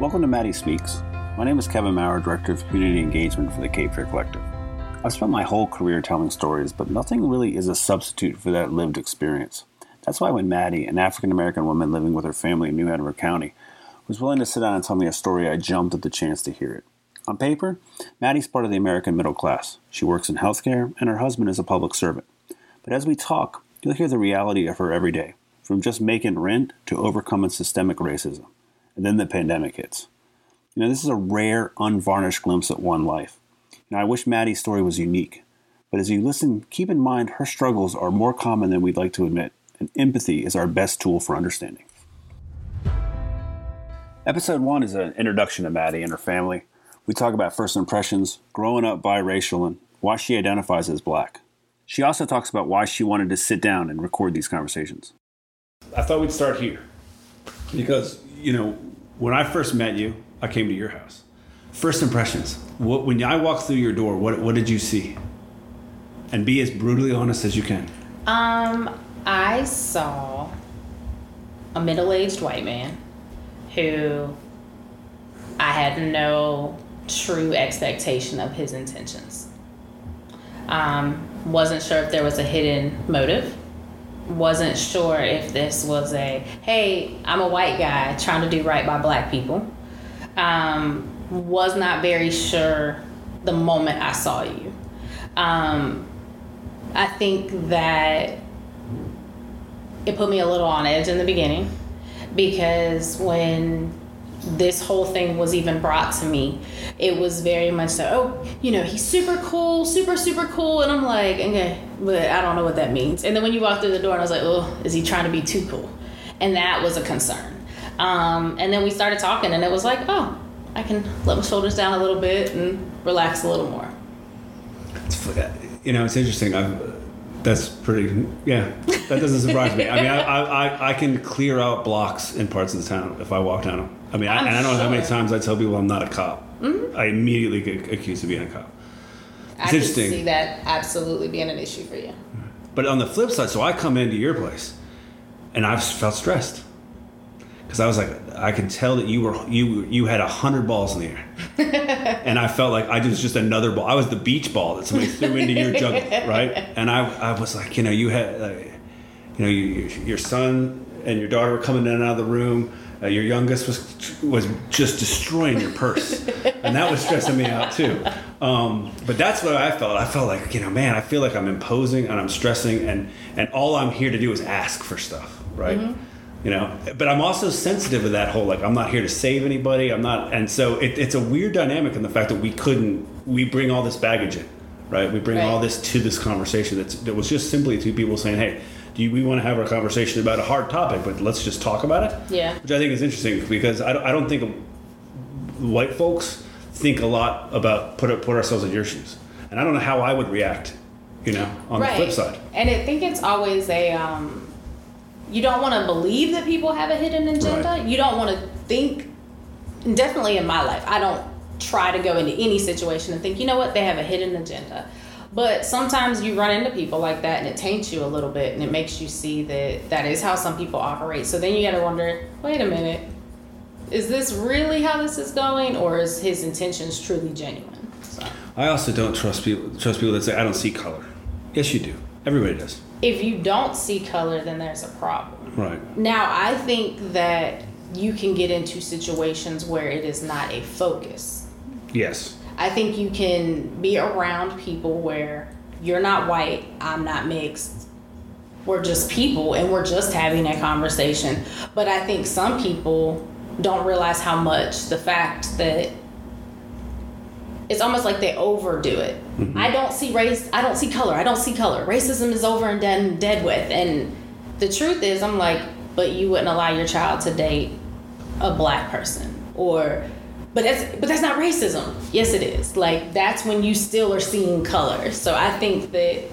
Welcome to Maddie Speaks. My name is Kevin Maurer, Director of Community Engagement for the Cape Fear Collective. I've spent my whole career telling stories, but nothing really is a substitute for that lived experience. That's why when Maddie, an African American woman living with her family in New Hanover County, was willing to sit down and tell me a story, I jumped at the chance to hear it. On paper, Maddie's part of the American middle class. She works in healthcare, and her husband is a public servant. But as we talk, you'll hear the reality of her every day, from just making rent to overcoming systemic racism and then the pandemic hits. You know, this is a rare, unvarnished glimpse at one life. You know, I wish Maddie's story was unique, but as you listen, keep in mind her struggles are more common than we'd like to admit, and empathy is our best tool for understanding. Episode one is an introduction to Maddie and her family. We talk about first impressions, growing up biracial, and why she identifies as black. She also talks about why she wanted to sit down and record these conversations. I thought we'd start here because you know, when I first met you, I came to your house. First impressions. What, when I walked through your door, what, what did you see? And be as brutally honest as you can. Um, I saw a middle-aged white man who I had no true expectation of his intentions. Um, wasn't sure if there was a hidden motive wasn't sure if this was a hey i'm a white guy trying to do right by black people. Um, was not very sure the moment i saw you. Um, i think that it put me a little on edge in the beginning because when this whole thing was even brought to me, it was very much so, oh, you know, he's super cool, super, super cool. And I'm like, okay, but I don't know what that means. And then when you walk through the door, and I was like, oh, is he trying to be too cool? And that was a concern. Um, and then we started talking, and it was like, oh, I can let my shoulders down a little bit and relax a little more. It's, you know, it's interesting. I've, that's pretty, yeah, that doesn't surprise me. I mean, I, I, I can clear out blocks in parts of the town if I walk down them. I mean, I, and I don't know how many times I tell people I'm not a cop. Mm-hmm. I immediately get accused of being a cop. It's I can see that absolutely being an issue for you. But on the flip side, so I come into your place, and I've felt stressed because I was like, I can tell that you were you you had a hundred balls in the air, and I felt like I was just another ball. I was the beach ball that somebody threw into your juggle, right? And I I was like, you know, you had, uh, you know, you, your son and your daughter were coming in and out of the room uh, your youngest was was just destroying your purse, and that was stressing me out too. Um, but that's what I felt. I felt like you know, man, I feel like I'm imposing and I'm stressing, and and all I'm here to do is ask for stuff, right? Mm-hmm. You know, but I'm also sensitive to that whole like I'm not here to save anybody. I'm not, and so it, it's a weird dynamic in the fact that we couldn't we bring all this baggage in, right? We bring right. all this to this conversation that's that was just simply two people saying, hey do you, we want to have a conversation about a hard topic, but let's just talk about it. Yeah. Which I think is interesting because I don't, I don't think white folks think a lot about put put ourselves in your shoes, and I don't know how I would react. You know, on right. the flip side. And I think it's always a. Um, you don't want to believe that people have a hidden agenda. Right. You don't want to think. Definitely in my life, I don't try to go into any situation and think, you know what, they have a hidden agenda. But sometimes you run into people like that and it taints you a little bit and it makes you see that that is how some people operate. So then you got to wonder wait a minute, is this really how this is going or is his intentions truly genuine? So. I also don't trust people trust people that say I don't see color. Yes, you do. Everybody does. If you don't see color, then there's a problem. Right. Now, I think that you can get into situations where it is not a focus. Yes. I think you can be around people where you're not white, I'm not mixed. We're just people and we're just having a conversation. But I think some people don't realize how much the fact that it's almost like they overdo it. Mm-hmm. I don't see race, I don't see color, I don't see color. Racism is over and done dead with. And the truth is, I'm like, but you wouldn't allow your child to date a black person or but that's but that's not racism. Yes, it is. Like that's when you still are seeing color. So I think that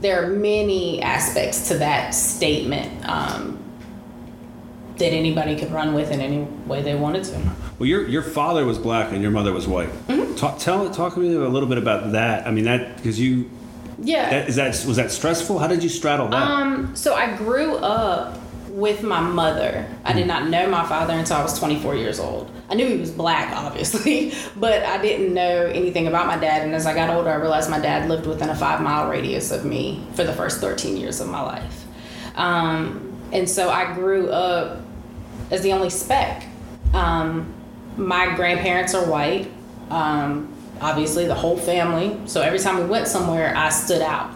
there are many aspects to that statement um, that anybody could run with in any way they wanted to. Well, your your father was black and your mother was white. Mm-hmm. Talk tell talk to me a little bit about that. I mean that because you yeah that, is that was that stressful? How did you straddle that? Um, so I grew up with my mother. I did not know my father until I was 24 years old. I knew he was black, obviously, but I didn't know anything about my dad. And as I got older, I realized my dad lived within a five mile radius of me for the first 13 years of my life. Um, and so I grew up as the only speck. Um, my grandparents are white, um, obviously, the whole family. So every time we went somewhere, I stood out.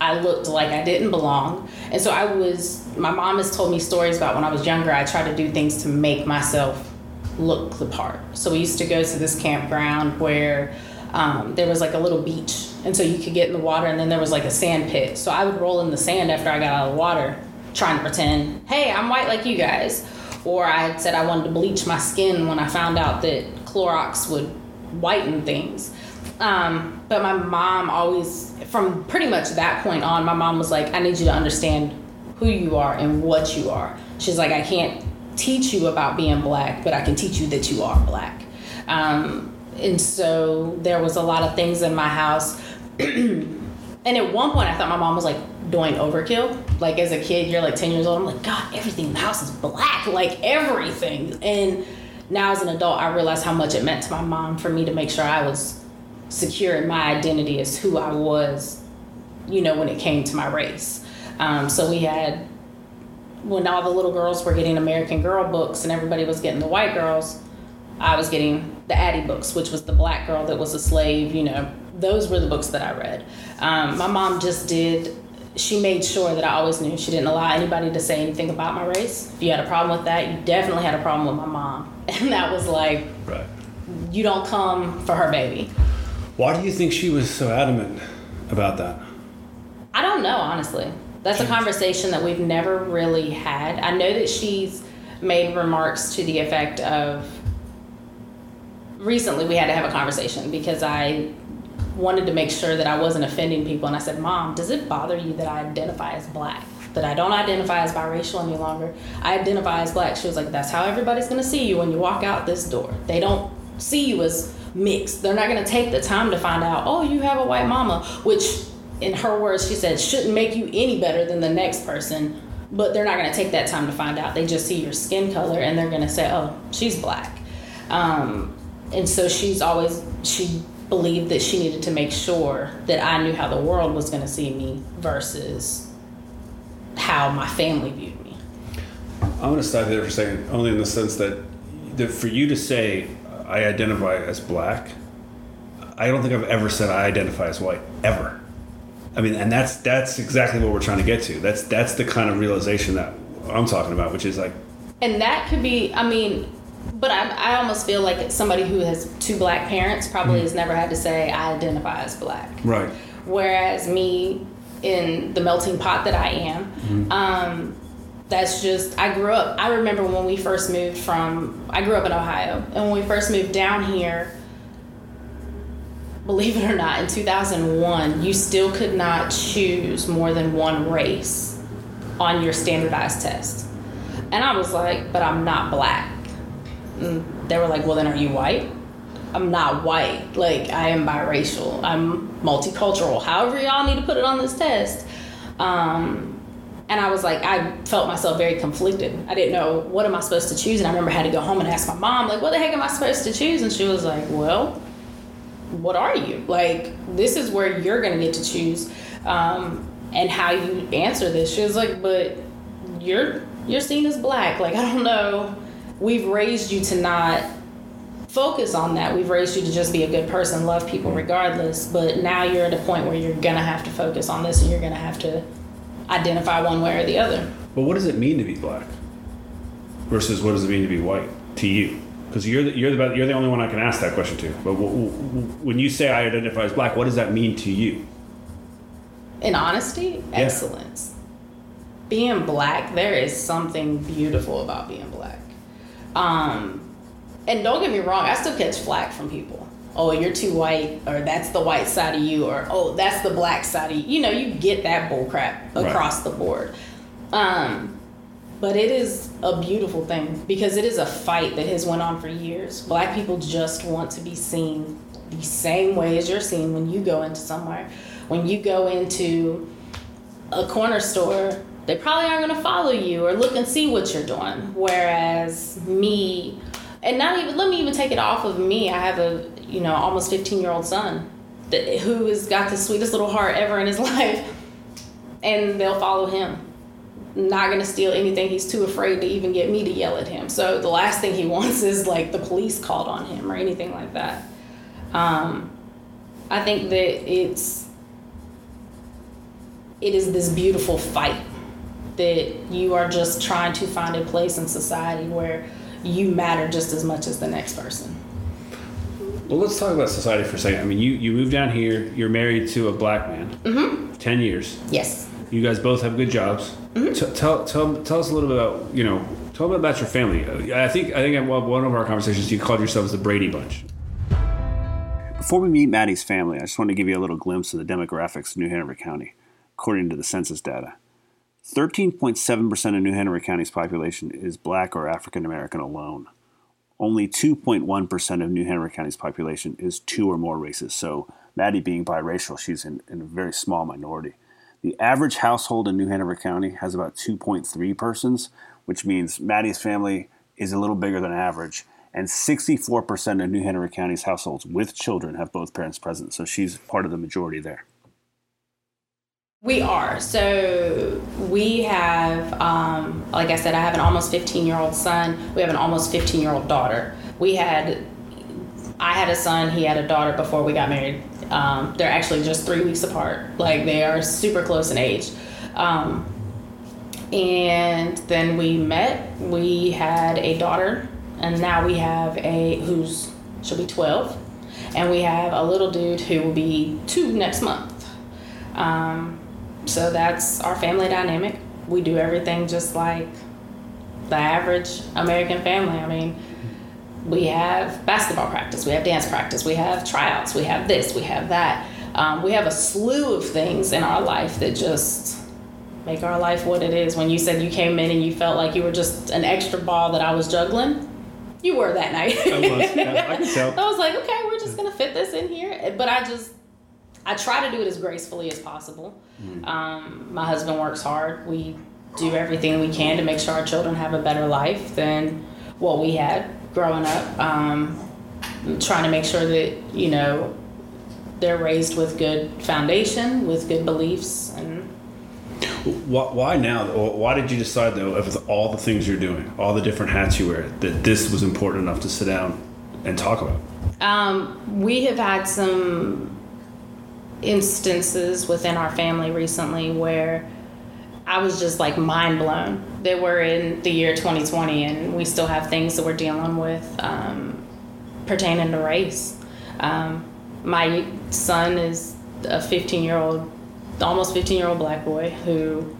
I looked like I didn't belong. And so I was, my mom has told me stories about when I was younger, I tried to do things to make myself look the part. So we used to go to this campground where um, there was like a little beach. And so you could get in the water, and then there was like a sand pit. So I would roll in the sand after I got out of the water, trying to pretend, hey, I'm white like you guys. Or I said I wanted to bleach my skin when I found out that Clorox would whiten things. Um, but my mom always, from pretty much that point on, my mom was like, I need you to understand who you are and what you are. She's like, I can't teach you about being black, but I can teach you that you are black. Um, and so there was a lot of things in my house. and at one point, I thought my mom was like doing overkill. Like as a kid, you're like 10 years old. I'm like, God, everything in the house is black, like everything. And now as an adult, I realized how much it meant to my mom for me to make sure I was secure in my identity as who I was, you know, when it came to my race. Um, so we had when all the little girls were getting American Girl books and everybody was getting the white girls, I was getting the Addy books, which was the black girl that was a slave. You know, those were the books that I read. Um, my mom just did. She made sure that I always knew she didn't allow anybody to say anything about my race. If you had a problem with that, you definitely had a problem with my mom, and that was like, Right. you don't come for her baby. Why do you think she was so adamant about that? I don't know, honestly. That's a conversation that we've never really had. I know that she's made remarks to the effect of recently we had to have a conversation because I wanted to make sure that I wasn't offending people and I said, "Mom, does it bother you that I identify as black? That I don't identify as biracial any longer? I identify as black." She was like, "That's how everybody's to see you when you walk out this door. They don't see you as mixed. They're not to take the time to find out, "Oh, you have a white mama," which in her words, she said, shouldn't make you any better than the next person, but they're not to take that time to find out. They just see your skin color and they're to say, oh, she's black. Um, and so she's always, she believed that she needed to make sure that I knew how the world was going to see me versus how my family viewed me. I'm going to stop there for a second, only in the sense that, that for you to say, I identify as black, I don't think I've ever said I identify as white, ever. I mean, and that's that's exactly what we're trying to get to. That's that's the kind of realization that I'm talking about, which is like, And that could be, I mean, but I, I almost feel like somebody who has two black parents probably has never had to say, I identify as black. right, Whereas me, in the melting pot that I am, um, that's just, I grew up. I remember when we first moved from, I grew up in Ohio, and when we first moved down here, believe it or not, in 2001, you still could not choose more than one race on your standardized test. And I was like, but I'm not black. And they were like, well, then are you white? I'm not white. Like, I am biracial. I'm multicultural. However, y'all need to put it on this test. Um, and I was like, I felt myself very conflicted. I didn't know what am I supposed to choose. And I remember I had to go home and ask my mom, like, what the heck am I supposed to choose? And she was like, well, what are you? Like, this is where you're going to get to choose um, and how you answer this. She was like, but you're you're seen as black. Like, I don't know. We've raised you to not focus on that. We've raised you to just be a good person, love people mm-hmm. regardless. But now you're at a point where you're gonna have to focus on this, and you're gonna have to identify one way or the other. but what does it mean to be black versus what does it mean to be white to you? Because you're the, you're the you're the only one I can ask that question to. But w- w- when you say I identify as black, what does that mean to you? In honesty, excellence. Being black, there is something beautiful about being black. Um, and don't get me wrong, I still catch flack from people. Oh, you're too white, or that's the white side of you, or oh, that's the black side of you. You know, you get that bull crap Right. across the board. Um, but it is a beautiful thing because it is a fight that has went on for years. Black people just want to be seen the same way as you're seen when you go into somewhere. When you go into a corner store they probably aren't going to follow you or look and see what you're doing. Whereas me, and not even let me even take it off of me. I have a you know almost 15 year old son that who has got the sweetest little heart ever in his life, and they'll follow him. Not gonna steal anything. He's too afraid to even get me to yell at him. So the last thing he wants is like the police called on him or anything like that. Um, I think that it's it is this beautiful fight that you are just trying to find a place in society where you matter just as much as the next person. Well, let's talk about society for a second. I mean, you, you moved down here, you're married to a black man, mm-hmm. 10 years. Yes. You guys both have good jobs. Mm-hmm. T- tell, tell, tell us a little bit about, you know, tell me about your family. I think, I think at one of our conversations, you called yourselves the Brady Bunch. Before we meet Maddie's family, I just want to give you a little glimpse of the demographics of New Hanover County, according to the census data. 13.7% of New Hanover County's population is black or African American alone. Only 2.1% of New Hanover County's population is two or more races. So, Maddie being biracial, she's in, in a very small minority. The average household in New Hanover County has about 2.3 persons, which means Maddie's family is a little bigger than average. And 64% of New Hanover County's households with children have both parents present. So she's part of the majority there. We are. So we have, um, like I said, I have an almost 15 year old son. We have an almost 15 year old daughter. We had, I had a son, he had a daughter before we got married. Um, they're actually just three weeks apart. Like they are super close in age. Um, and then we met. We had a daughter, and now we have a who's she'll be 12, and we have a little dude who will be two next month. Um, so that's our family dynamic. We do everything just like the average American family. I mean, we have basketball practice, we have dance practice, we have tryouts, we have this, we have that. Um, we have a slew of things in our life that just make our life what it is. When you said you came in and you felt like you were just an extra ball that I was juggling, you were that night. I was, yeah, I can tell. I was like, okay, we're just gonna fit this in here. But I just I try to do it as gracefully as possible. Mm. Um, my husband works hard. We do everything we can to make sure our children have a better life than what we had growing up. Um, trying to make sure that you know they're raised with good foundation, with good beliefs, and. Why now? Why did you decide, though, of all the things you're doing, all the different hats you wear, that this was important enough to sit down and talk about? Um, we have had some instances within our family recently where I was just like mind blown that we're in the year 2020 and we still have things that we're dealing with um, pertaining to race. Um, my son is a 15 year old, almost 15 year old black boy who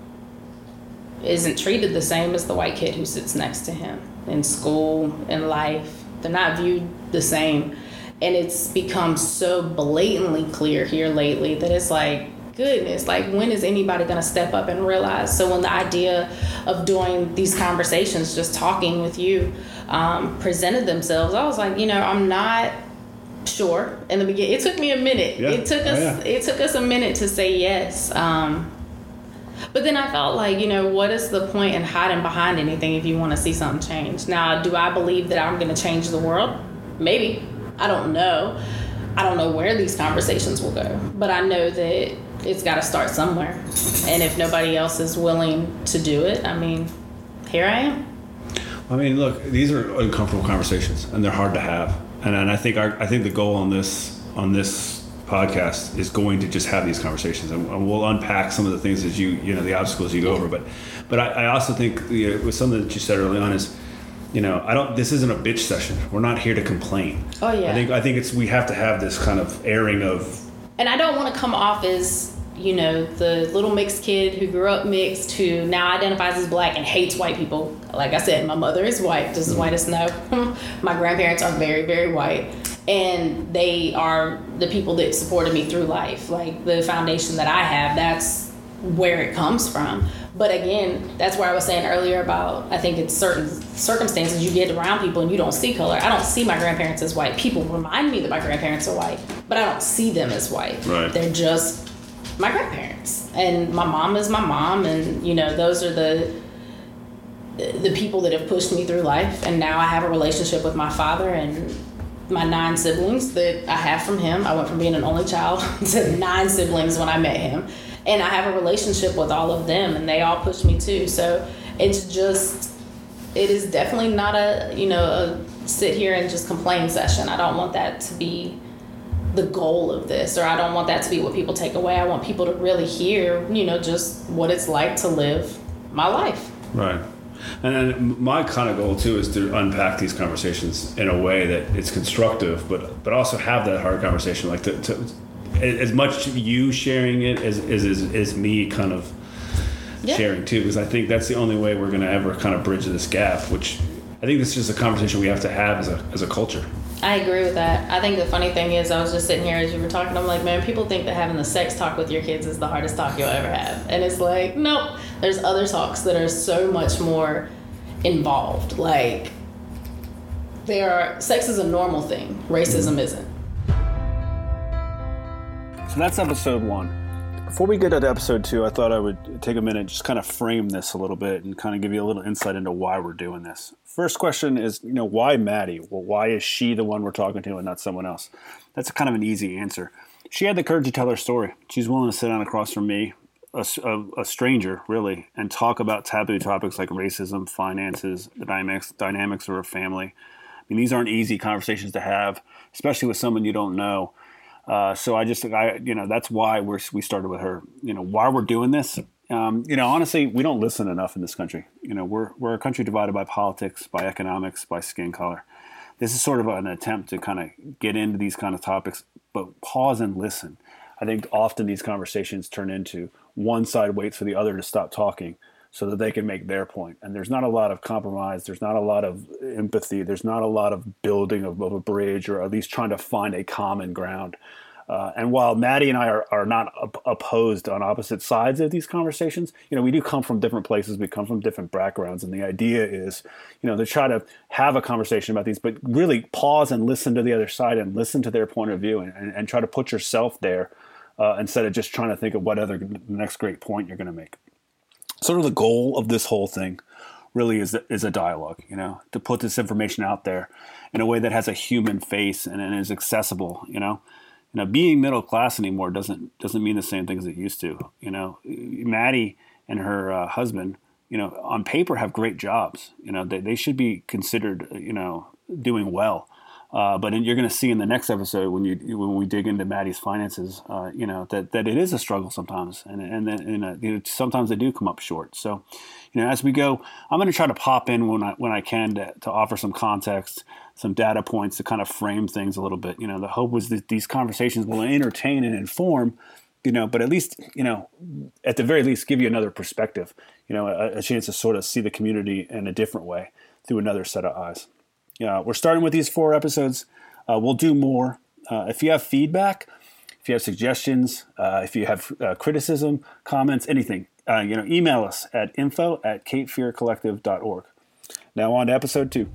isn't treated the same as the white kid who sits next to him in school, in life. They're not viewed the same and it's become so blatantly clear here lately that it's like goodness like when is anybody going to step up and realize so when the idea of doing these conversations just talking with you um, presented themselves i was like you know i'm not sure in the beginning it took me a minute yeah. it took us oh, yeah. it took us a minute to say yes um, but then I felt like, you know, what is the point in hiding behind anything if you want to see something change? Now, do I believe that I'm going to change the world? Maybe. I don't know. I don't know where these conversations will go, but I know that it's got to start somewhere. And if nobody else is willing to do it, I mean, here I am. I mean, look, these are uncomfortable conversations, and they're hard to have. And, and I think our, I think the goal on this on this podcast is going to just have these conversations, and we'll unpack some of the things that you you know the obstacles you go over. But but I, I also think you know, with something that you said early on is you know, I don't. This isn't a bitch session. We're not here to complain. Oh yeah. I think I think it's we have to have this kind of airing of. And I don't want to come off as you know the little mixed kid who grew up mixed who now identifies as black and hates white people. Like I said, my mother is white, just as white as snow. my grandparents are very very white, and they are the people that supported me through life. Like the foundation that I have, that's where it comes from. But again, that's where I was saying earlier about I think it's certain circumstances you get around people and you don't see color. I don't see my grandparents as white. People remind me that my grandparents are white, but I don't see them as white. Right. They're just my grandparents, and my mom is my mom, and you know those are the the people that have pushed me through life, and now I have a relationship with my father and my nine siblings that I have from him. I went from being an only child to nine siblings when I met him, and I have a relationship with all of them, and they all push me too. So it's just, it is definitely not a you know a sit here and just complain session. I don't want that to be the goal of this, or I don't want that to be what people take away. I want people to really hear, you know, just what it's like to live my life. Right. And my kind of goal too is to unpack these conversations in a way that it's constructive, but but also have that hard conversation. Like to, to as much you sharing it as as, as, as me kind of yeah. sharing too, because I think that's the only way we're going to ever kind of bridge this gap. Which I think this is just a conversation we have to have as a as a culture. I agree with that. I think the funny thing is, I was just sitting here as you were talking. I'm like, man, people think that having the sex talk with your kids is the hardest talk you'll ever have, and it's like, nope. There's other talks that are so much more involved. Like, there are sex is a normal thing. Racism mm-hmm. isn't. So that's episode one. Before we get into episode two, I thought I would take a minute, just kind of frame this a little bit, and kind of give you a little insight into why we're doing this. First question is, you know, why Maddie? Well, why is she the one we're talking to and not someone else? That's kind of an easy answer. She had the courage to tell her story. She's willing to sit down across from me, a, a, a stranger, really, and talk about taboo topics like racism, finances, the dynamics, dynamics of her family. I mean, these aren't easy conversations to have, especially with someone you don't know. Uh, so I just, I, you know, that's why we're, we started with her. You know, why we're doing this. Um, you know, honestly, we don't listen enough in this country. You know, we're we're a country divided by politics, by economics, by skin color. This is sort of an attempt to kind of get into these kind of topics, but pause and listen. I think often these conversations turn into one side waits for the other to stop talking so that they can make their point. And there's not a lot of compromise. There's not a lot of empathy. There's not a lot of building of, of a bridge or at least trying to find a common ground. Uh, and while Maddie and I are, are not op- opposed on opposite sides of these conversations, you know, we do come from different places. We come from different backgrounds. And the idea is, you know, to try to have a conversation about these, but really pause and listen to the other side and listen to their point of view and, and, and try to put yourself there uh, instead of just trying to think of what other next great point you're going to make sort of the goal of this whole thing really is is a dialogue. You know, to put this information out there in a way that has a human face and, and is accessible. You know, you know, being middle class anymore doesn't doesn't mean the same thing as it used to. You know, Maddie and her uh, husband, you know, on paper have great jobs. You know, they they should be considered, you know, doing well. Uh, but in, you're going to see in the next episode when you when we dig into Maddie's finances, uh, you know that, that it is a struggle sometimes, and and and, uh, you know, sometimes they do come up short. So, you know, as we go, I'm going to try to pop in when I when I can to, to offer some context, some data points to kind of frame things a little bit. You know, the hope was that these conversations will entertain and inform, you know, but at least, you know, at the very least, give you another perspective, you know, a, a, chance to sort of see the community in a different way through another set of eyes. Uh, we're starting with these four episodes. Uh, we'll do more. Uh, if you have feedback, if you have suggestions, uh, if you have uh, criticism, comments, anything, you know, email us at info at capefearcollective.org. Now on to episode two.